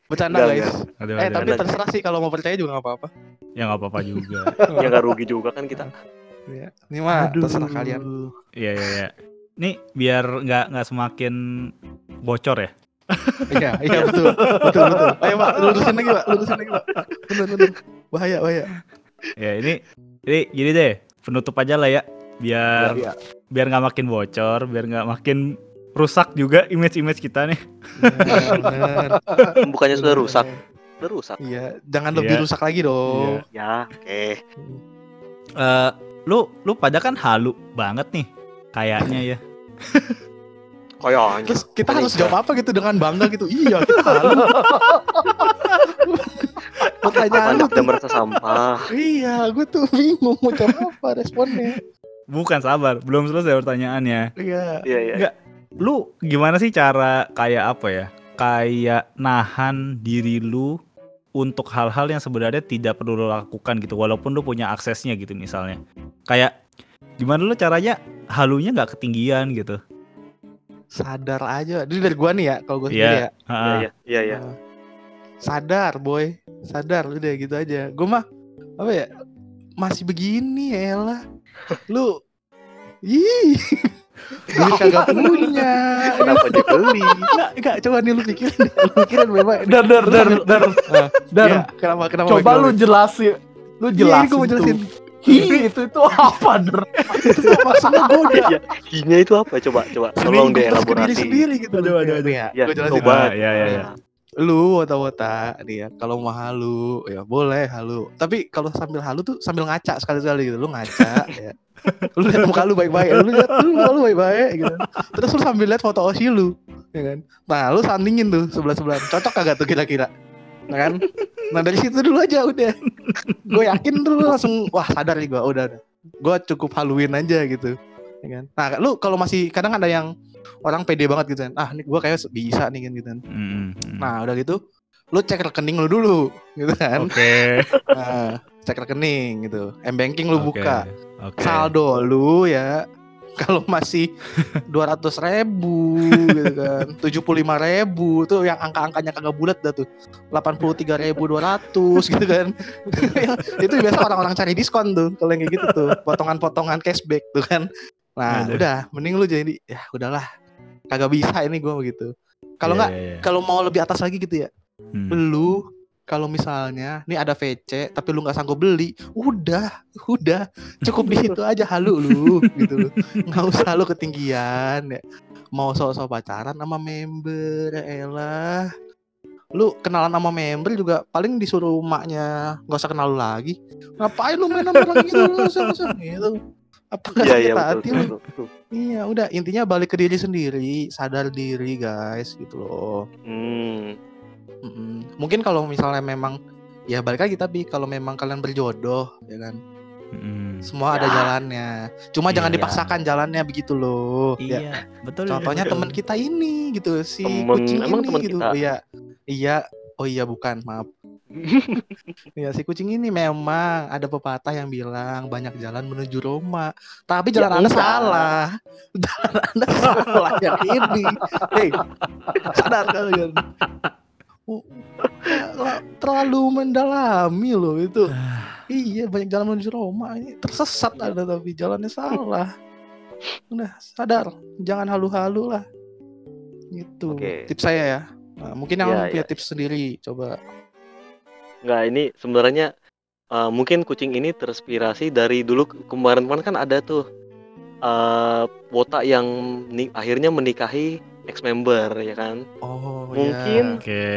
Bercanda guys. Aduh, Eh aduh, tapi aduh. terserah sih kalau mau percaya juga nggak apa-apa. ya nggak apa-apa juga. Ya nggak rugi juga kan kita. Iya. Ini mah Aduh. terserah kalian. Iya iya iya. Nih biar nggak nggak semakin bocor ya. Iya, iya betul. Betul betul. Ayo Pak, lurusin lagi Pak, lurusin lagi Pak. Bener bener. Bahaya bahaya. Ya ini ini gini deh penutup aja lah ya biar Iya. biar nggak makin bocor biar nggak makin rusak juga image-image kita nih. Iya, bener. Bukannya sudah rusak. Sudah rusak. Iya, jangan lebih Iya. rusak lagi dong. Ya, oke. Eh lu lu pada kan halu banget nih kayaknya ya. Kayaknya. Terus kita harus jawab apa gitu dengan bangga gitu. Iya, kita halu. Pertanyaan lu merasa sampah. Iya, gue tuh bingung mau jawab apa responnya. Bukan sabar, belum selesai pertanyaannya. Iya. Iya, iya. Enggak. Lu gimana sih cara kayak apa ya? Kayak nahan diri lu untuk hal-hal yang sebenarnya tidak perlu lo lakukan gitu walaupun lu punya aksesnya gitu misalnya. Kayak gimana lu caranya halunya nggak ketinggian gitu. Sadar aja. Ini dari gua nih ya, kalau gua Iya. sendiri ya. Iya, iya. Iya, iya. Uh, sadar boy sadar lu deh gitu aja gue mah apa ya masih begini ya elah lu ih duit kagak punya Kenapa dia beli? enggak enggak coba nih lu pikirin lu pikirin baik Dar, dar, dar, dar, dar. Iya, kenapa kenapa Coba lu jelasin. Lu Iya, ini jelasin gua mau tuh. jelasin Hi, itu itu apa, Der? itu tuh maksudnya gue Iya. Hinya itu apa? Coba, coba. Tolong deh elaborasi. sendiri gitu Aduh, aduh, aduh. ya, Ya, gue jelasin coba. Ah, iya, iya, iya. Lu wota-wota nih ya. Kalau mau halu ya boleh halu. Tapi kalau sambil halu tuh sambil ngaca sekali-sekali gitu. Lu ngaca ya. Lu lihat muka lu baik-baik lu lihat lu muka lu baik-baik gitu. Terus lu sambil lihat foto osi lu ya kan. Nah lu sandingin tuh sebelah-sebelah. Cocok kagak tuh kira-kira? Nah kan? Nah dari situ dulu aja udah. Gue yakin tuh lu langsung wah sadar nih gue udah udah. Gue cukup haluin aja gitu. Ya kan? Nah lu kalau masih kadang ada yang orang pede banget gitu kan ah ini gue kayak bisa nih kan gitu kan Mm, mm. Nah udah gitu lu cek rekening lu dulu gitu kan. Oke. Nah, cek rekening gitu. M banking lu Oke, buka. Oke. Saldo lu ya kalau masih 200 ribu gitu kan 75 ribu tuh yang angka-angkanya kagak bulat dah tuh 83 ribu 200 gitu kan itu biasa orang-orang cari diskon tuh kalau yang kayak gitu tuh potongan-potongan cashback tuh kan nah Aduh. udah mending lu jadi ya udahlah. Kagak bisa ini gua begitu. Kalau Iya, nggak iya, iya. kalau mau lebih atas lagi gitu ya Hmm. lu kalau misalnya nih ada VC tapi lu nggak sanggup beli udah udah. Cukup di situ aja halu lu gitu. Nggak usah lu ketinggian ya. Mau sok-sok pacaran sama member ya elah. Lu kenalan sama member juga paling disuruh emaknya nggak usah kenal lu lagi. Ngapain lu main sama orang gitu lu sama gitu apa nggak Iya, sakit iya, hati betul, betul, betul. iya udah intinya balik ke diri sendiri sadar diri guys gitu loh Hmm. Mm-mm. Mungkin kalau misalnya memang ya balik lagi tapi kalau memang kalian berjodoh ya kan Mm. semua ada Ya. jalannya. Cuma jangan Iya. dipaksakan jalannya begitu loh. Ya. Iya, betul. Contohnya teman kita ini gitu si Temen- kucing emang ini temen gitu. kita? Iya. Iya. Oh iya bukan, maaf. Iya si kucing ini memang ada pepatah yang bilang banyak jalan menuju Roma. Tapi Ya jalan Anda udah. salah. Jalan Anda salah yang ini. Hei, sadar kalian. Terla- terlalu mendalami loh itu. iya, banyak jalan menuju Roma ini tersesat ada tapi jalannya salah. Udah sadar, jangan halu-halu lah. Gitu. Oke. Tips saya ya. Nah, mungkin yang Iya, punya iya. tips sendiri coba. Nggak, ini sebenarnya uh, mungkin kucing ini terinspirasi dari dulu ke- kemarin-kemarin kan ada tuh uh, wota yang ni- akhirnya menikahi ex member ya kan Oh, Mungkin- Oke.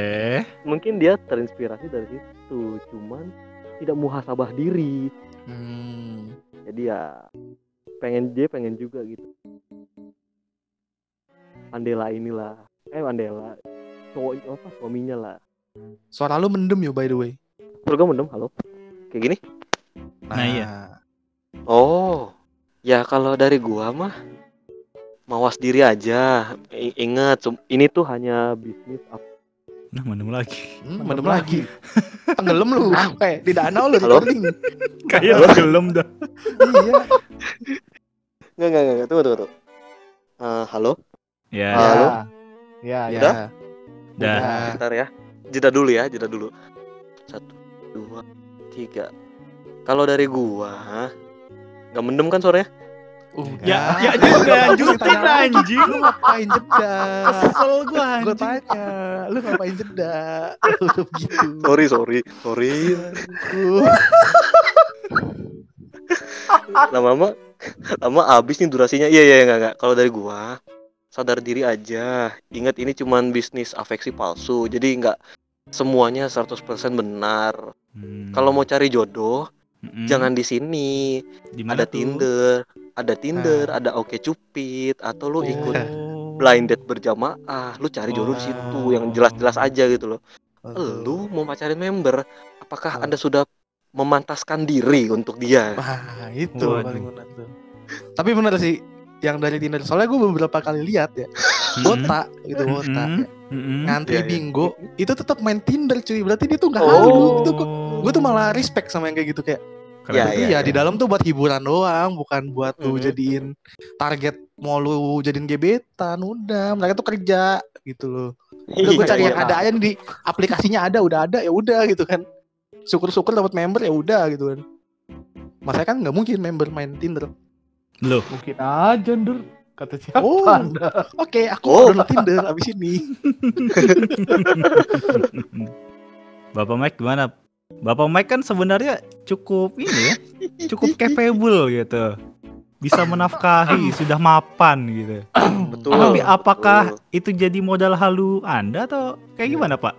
mungkin dia terinspirasi dari situ cuman tidak muhasabah diri. Hmm. jadi ya pengen dia pengen juga gitu Mandela inilah eh Mandela cowok apa suaminya lah Suara lu mendem ya by the way. surga mendem halo kayak gini Nah, iya. oh ya kalau dari gua mah mawas diri aja I- ingat ini tuh hanya bisnis ap- Nah, mendem lagi. Hmm, mendem lagi. Tenggelam lu. Kayak di danau lu Halo? recording. Kayak tenggelam dah. iya. nggak nggak nggak tunggu tunggu tunggu Eh, halo Ya, Halo? Ya, ya. Ya. Udah? dah. Udah. Bentar ya. Jeda dulu ya, jeda dulu. Satu, dua, tiga. Kalau dari gua, nggak mendem kan suaranya? Udah. Ya, ya juga lanjutin anjing. Lu ngapain jeda? Kesel gua Gue anjing. tanya, lu ngapain jeda? Lu gitu. Sorry, sorry, sorry. Uh, Lama-lama, lama abis nih durasinya. Iya, iya, nggak, nggak. Kalau dari gua, sadar diri aja. Ingat ini cuman bisnis afeksi palsu. Jadi nggak semuanya 100% benar. Hmm. Kalau mau cari jodoh, Mm-mm. jangan di sini. di mana Ada tuh? Tinder, ada Tinder, ada Oke Cupid, atau lu ikut Oh. blind date berjamaah lu cari jodoh di situ Oh. yang jelas-jelas aja gitu loh betul. lu mau pacarin member apakah Oh. anda sudah memantaskan diri untuk dia Wah, itu Waduh. paling benar tuh. Tapi bener sih yang dari Tinder. Soalnya gue beberapa kali lihat ya, Wota gitu wota. Mm-mm. Ngantri Iya, iya. bingo, itu tetap main Tinder cuy. Berarti dia tuh nggak Oh. halu. Itu gue tuh malah respect sama yang kayak gitu kayak. Keren. Ya, iya, ya, iya. di dalam tuh buat hiburan doang, bukan buat lu Mhm. jadiin target mau lu jadiin gebetan. Udah, mereka tuh kerja gitu loh. Udah gue Iya, cari iya. yang ada aja nih di aplikasinya ada, udah ada ya udah gitu kan. Syukur-syukur dapat member ya udah gitu kan. Masa kan nggak mungkin member main Tinder. Loh, Mungkin aja, Ndur. Kata siapa Oh. Anda? Oke, aku Oh. download Tinder abis ini. Bapak Mike gimana? Bapak Mike kan sebenarnya cukup ini ya, cukup capable gitu. Bisa menafkahi, sudah mapan gitu. betul Tapi apakah betul. itu jadi modal halu Anda atau kayak gimana, Pak?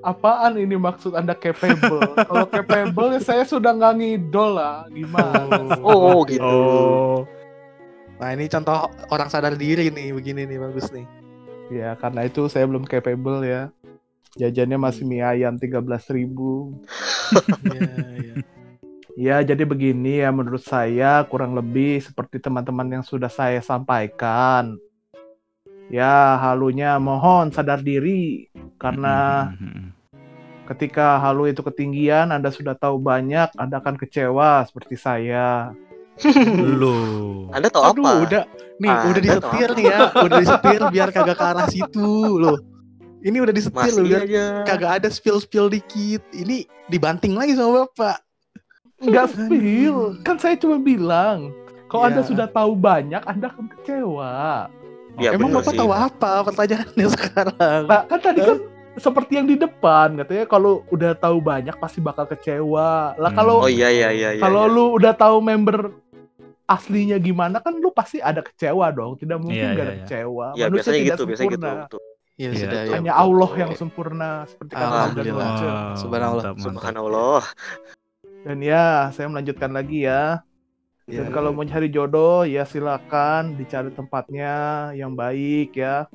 Apaan ini maksud Anda capable? Kalau capable ya saya sudah nggak ngidol lah. Gimana? oh gitu Oh, Nah ini contoh orang sadar diri nih, begini nih bagus nih. Ya, karena itu saya belum capable ya. Jajannya masih mie ayam 13.000 ribu. Iya, iya. Ya, jadi begini ya menurut saya kurang lebih seperti teman-teman yang sudah saya sampaikan. Ya, halunya mohon sadar diri karena Mm-mm. ketika halu itu ketinggian, Anda sudah tahu banyak, Anda akan kecewa seperti saya. Loh. anda tahu Aduh, apa udah nih, Ah, udah disetir nih ya, udah disetir biar kagak ke arah situ loh. Ini udah disetir loh biar aja kagak ada spill spill dikit. Ini dibanting lagi sama bapak. Enggak spill, kan saya cuma bilang. Kalau Ya. Anda sudah tahu banyak, Anda akan kecewa. ya Emang bapak sih. tahu apa pertanyaannya sekarang? Nah, kan tadi kan seperti yang di depan katanya kalau udah tahu banyak pasti bakal kecewa. Lah Hmm. kalau oh iya iya iya iya kalau iya. lu udah tahu member aslinya gimana kan lu pasti ada kecewa dong. Tidak mungkin Iya, nggak iya, ada iya. kecewa. ya Manusia biasanya tidak gitu biasanya gitu sempurna. Ya Iya. sudah ya. Hanya betul. Allah yang sempurna seperti kata Alhamdulillah. Wow, Subhanallah. mantap, mantap. subhanallah Dan ya, saya melanjutkan lagi ya. Ya. Dan kalau mau cari jodoh ya silakan dicari tempatnya yang baik ya.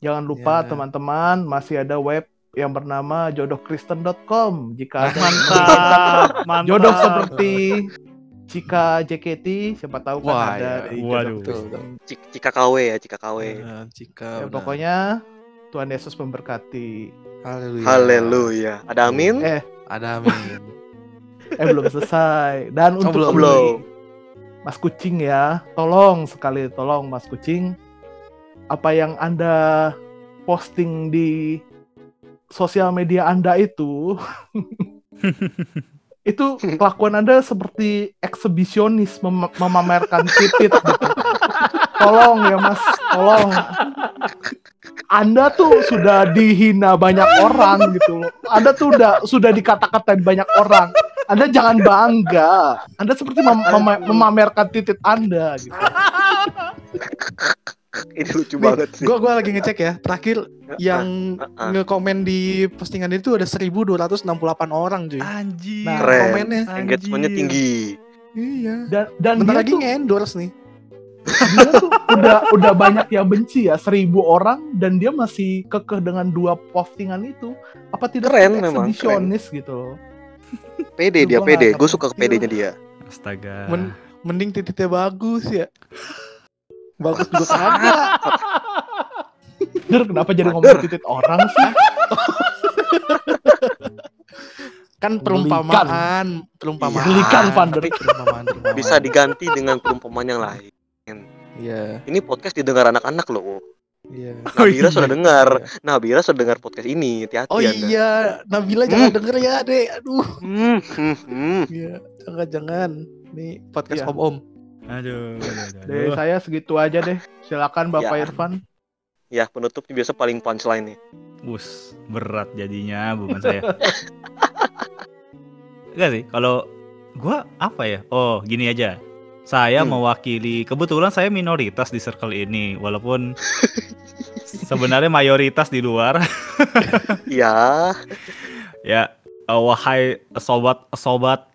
Jangan lupa Ya. teman-teman masih ada web yang bernama jodohkristen.com jika ada Mantap, mantap. jodoh seperti Cika JKT siapa tahu kan Wah, ada ya. di Waduh. Betul. Cik- cika KW ya cika KW Eh, jika Ya, udah- pokoknya Tuhan Yesus memberkati. haleluya. haleluya ada amin Eh, Ada amin. eh belum selesai. Dan Oh, untuk belum. ini, Belum. Mas Kucing ya, tolong sekali tolong Mas Kucing apa yang Anda posting di sosial media Anda itu itu kelakuan Anda seperti eksibisionis mem- memamerkan titit gitu. Tolong ya Mas, tolong. Anda tuh sudah dihina banyak orang gitu. Anda tuh udah sudah dikata-katain banyak orang. Anda jangan bangga. Anda seperti mem- mem- memamerkan titit Anda gitu. Ini lucu banget sih. Gue gua lagi ngecek ya. Terakhir yang ah, ah. ngekomen di postingan itu ada 1268 orang cuy. Anjir. Nah, Keren. komennya. Engagementnya tinggi. Iya. Dan dan Bentar dia lagi tuh, nge-endorse nih. dia tuh udah udah banyak yang benci ya seribu orang dan dia masih kekeh dengan dua postingan itu. Apa tidak Keren memang, eksibisionis gitu loh. Pede dia, Gua pede. Gue suka ke ngerti pedenya dia. Astaga. Men- Mending titiknya bagus ya. Bagus juga kagak. Dur, kenapa jadi ngomong titik orang sih? Kan Gelikan. perumpamaan, perumpamaan. Iya. Gelikan, Van der. Perumpamaan, perumpamaan. Bisa diganti dengan perumpamaan yang lain. Iya, Ini podcast didengar anak-anak loh. iya. Oh, Nabila iya. sudah dengar. Nabila sudah dengar podcast ini. Hati-hati Oh Anda. iya, Nabila jangan denger ya, Dek. Aduh. Hmm, hmm, hmm. Iya, jangan-jangan. Nih podcast Iya. om-om. Aduh. aduh, aduh, Dari saya segitu aja deh. Silakan Bapak Ya. Irfan. Ya, penutupnya biasa paling punchline nih. Bus berat jadinya bukan saya. Enggak sih, kalau gua apa ya? Oh, gini aja. Saya Hmm. mewakili kebetulan saya minoritas di circle ini walaupun sebenarnya mayoritas di luar. Ya, ya, eh, wahai sobat-sobat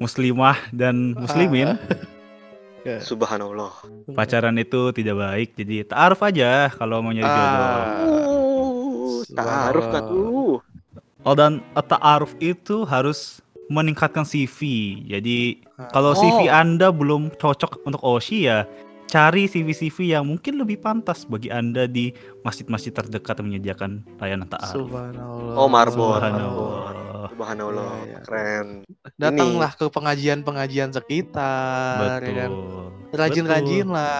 muslimah dan muslimin, Ya. subhanallah. pacaran itu tidak baik. Jadi taaruf aja kalau mau nyari jodoh. Ah. Uh, taruh nggak tuh? Oh dan ta'aruf itu harus meningkatkan CV. Jadi Ah. kalau Oh. CV Anda belum cocok untuk Oshi ya cari CV-CV yang mungkin lebih pantas bagi Anda di masjid-masjid terdekat yang menyediakan layanan ta'aruf. Subhanallah. Oh, Marbot, Subhanallah. Subhanallah, Iya, iya. keren. Datanglah ke pengajian-pengajian sekitar, ya kan? Betul. Rajin-rajin lah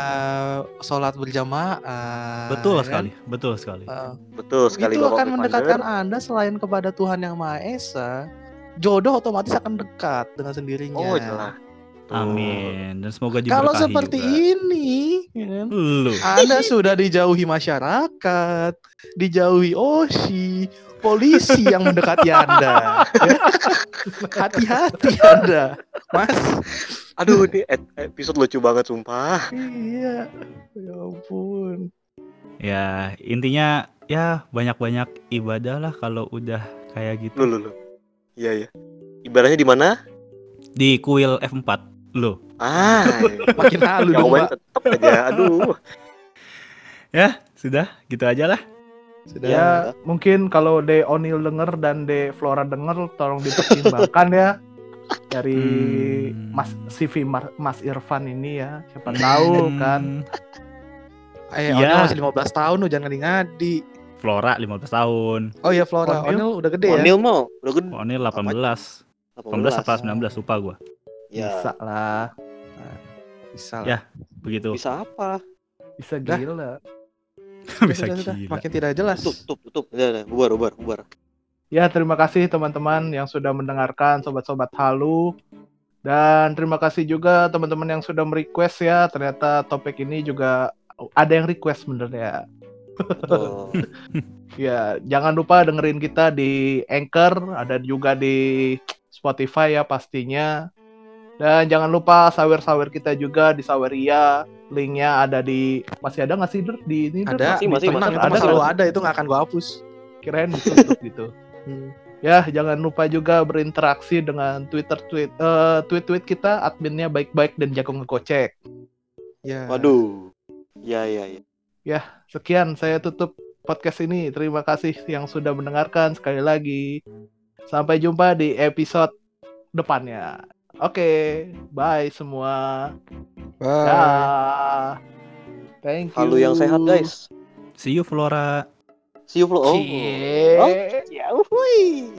sholat berjamaah. Betul ya kan? sekali, betul sekali. Ah, Betul sekali itu Bapak akan mendekatkan Anda selain kepada Tuhan yang Maha Esa, jodoh otomatis akan dekat dengan sendirinya. Oh, jelas. Tuh. Amin. Dan semoga Kalau diberkahi seperti juga. ini, ya kan? Lu. Anda sudah dijauhi masyarakat, dijauhi Oshi, polisi yang mendekati Anda. Ya. Hati-hati Anda, Mas. Aduh, ini episode lucu banget sumpah. Iya, ya ampun. Ya, intinya ya banyak-banyak ibadah lah kalau udah kayak gitu. Lu lu lu. Iya, iya. Ibaratnya di mana? Di kuil F4. Loh. Ah, Makin halu dong, tetap aja. Aduh. Sudah, gitu aja lah. Sudah. Ya, mungkin kalau De O'Neill denger dan De Flora denger, tolong dipertimbangkan ya dari Hmm. Mas CV Mar- Mas Irfan ini ya. Siapa tahu kan. Hmm, Eh, Iya. Onil masih 15 tahun lu jangan ngadi-ngadi. Flora 15 tahun. Oh iya Flora, Onil? Onil udah gede ya. Onil mau udah gede. Oh, ini 18. 18 apa 19 lupa gua. Ya. Bisa lah, Bisa lah. Ya. Begitu. Bisa apa? bisa gila. Bisa Sudah, sudah. gila. Makin tidak jelas. Tutup, tutup, tutup. Udah, udah. Bubar, bubar, bubar. Ya, terima kasih teman-teman yang sudah mendengarkan sobat-sobat halu. Dan terima kasih juga teman-teman yang sudah merequest ya. Ternyata topik ini juga ada yang request sebenarnya. Betul. Ya, jangan lupa dengerin kita di Anchor, ada juga di Spotify ya pastinya. Dan jangan lupa sawer-sawer kita juga di Saweria. Linknya ada di masih ada nggak sih Der? di ini? Ada, Masih, masih, tenang, masih. Ada, kan? ada, itu nggak akan gua hapus. Kirain ditutup gitu. Hmm. Ya, jangan lupa juga berinteraksi dengan Twitter tweet eh, tweet-tweet kita adminnya baik-baik dan jago ngekocek. Ya. Waduh. Ya, ya, ya. Sekian saya tutup podcast ini. Terima kasih yang sudah mendengarkan sekali lagi. Sampai jumpa di episode depannya. Oke, bye semua. Bye. Dah. Thank you. Halu yang sehat, guys. See you Flora. See you, Flo. Oh. Cie. Oh. Ya, wuih.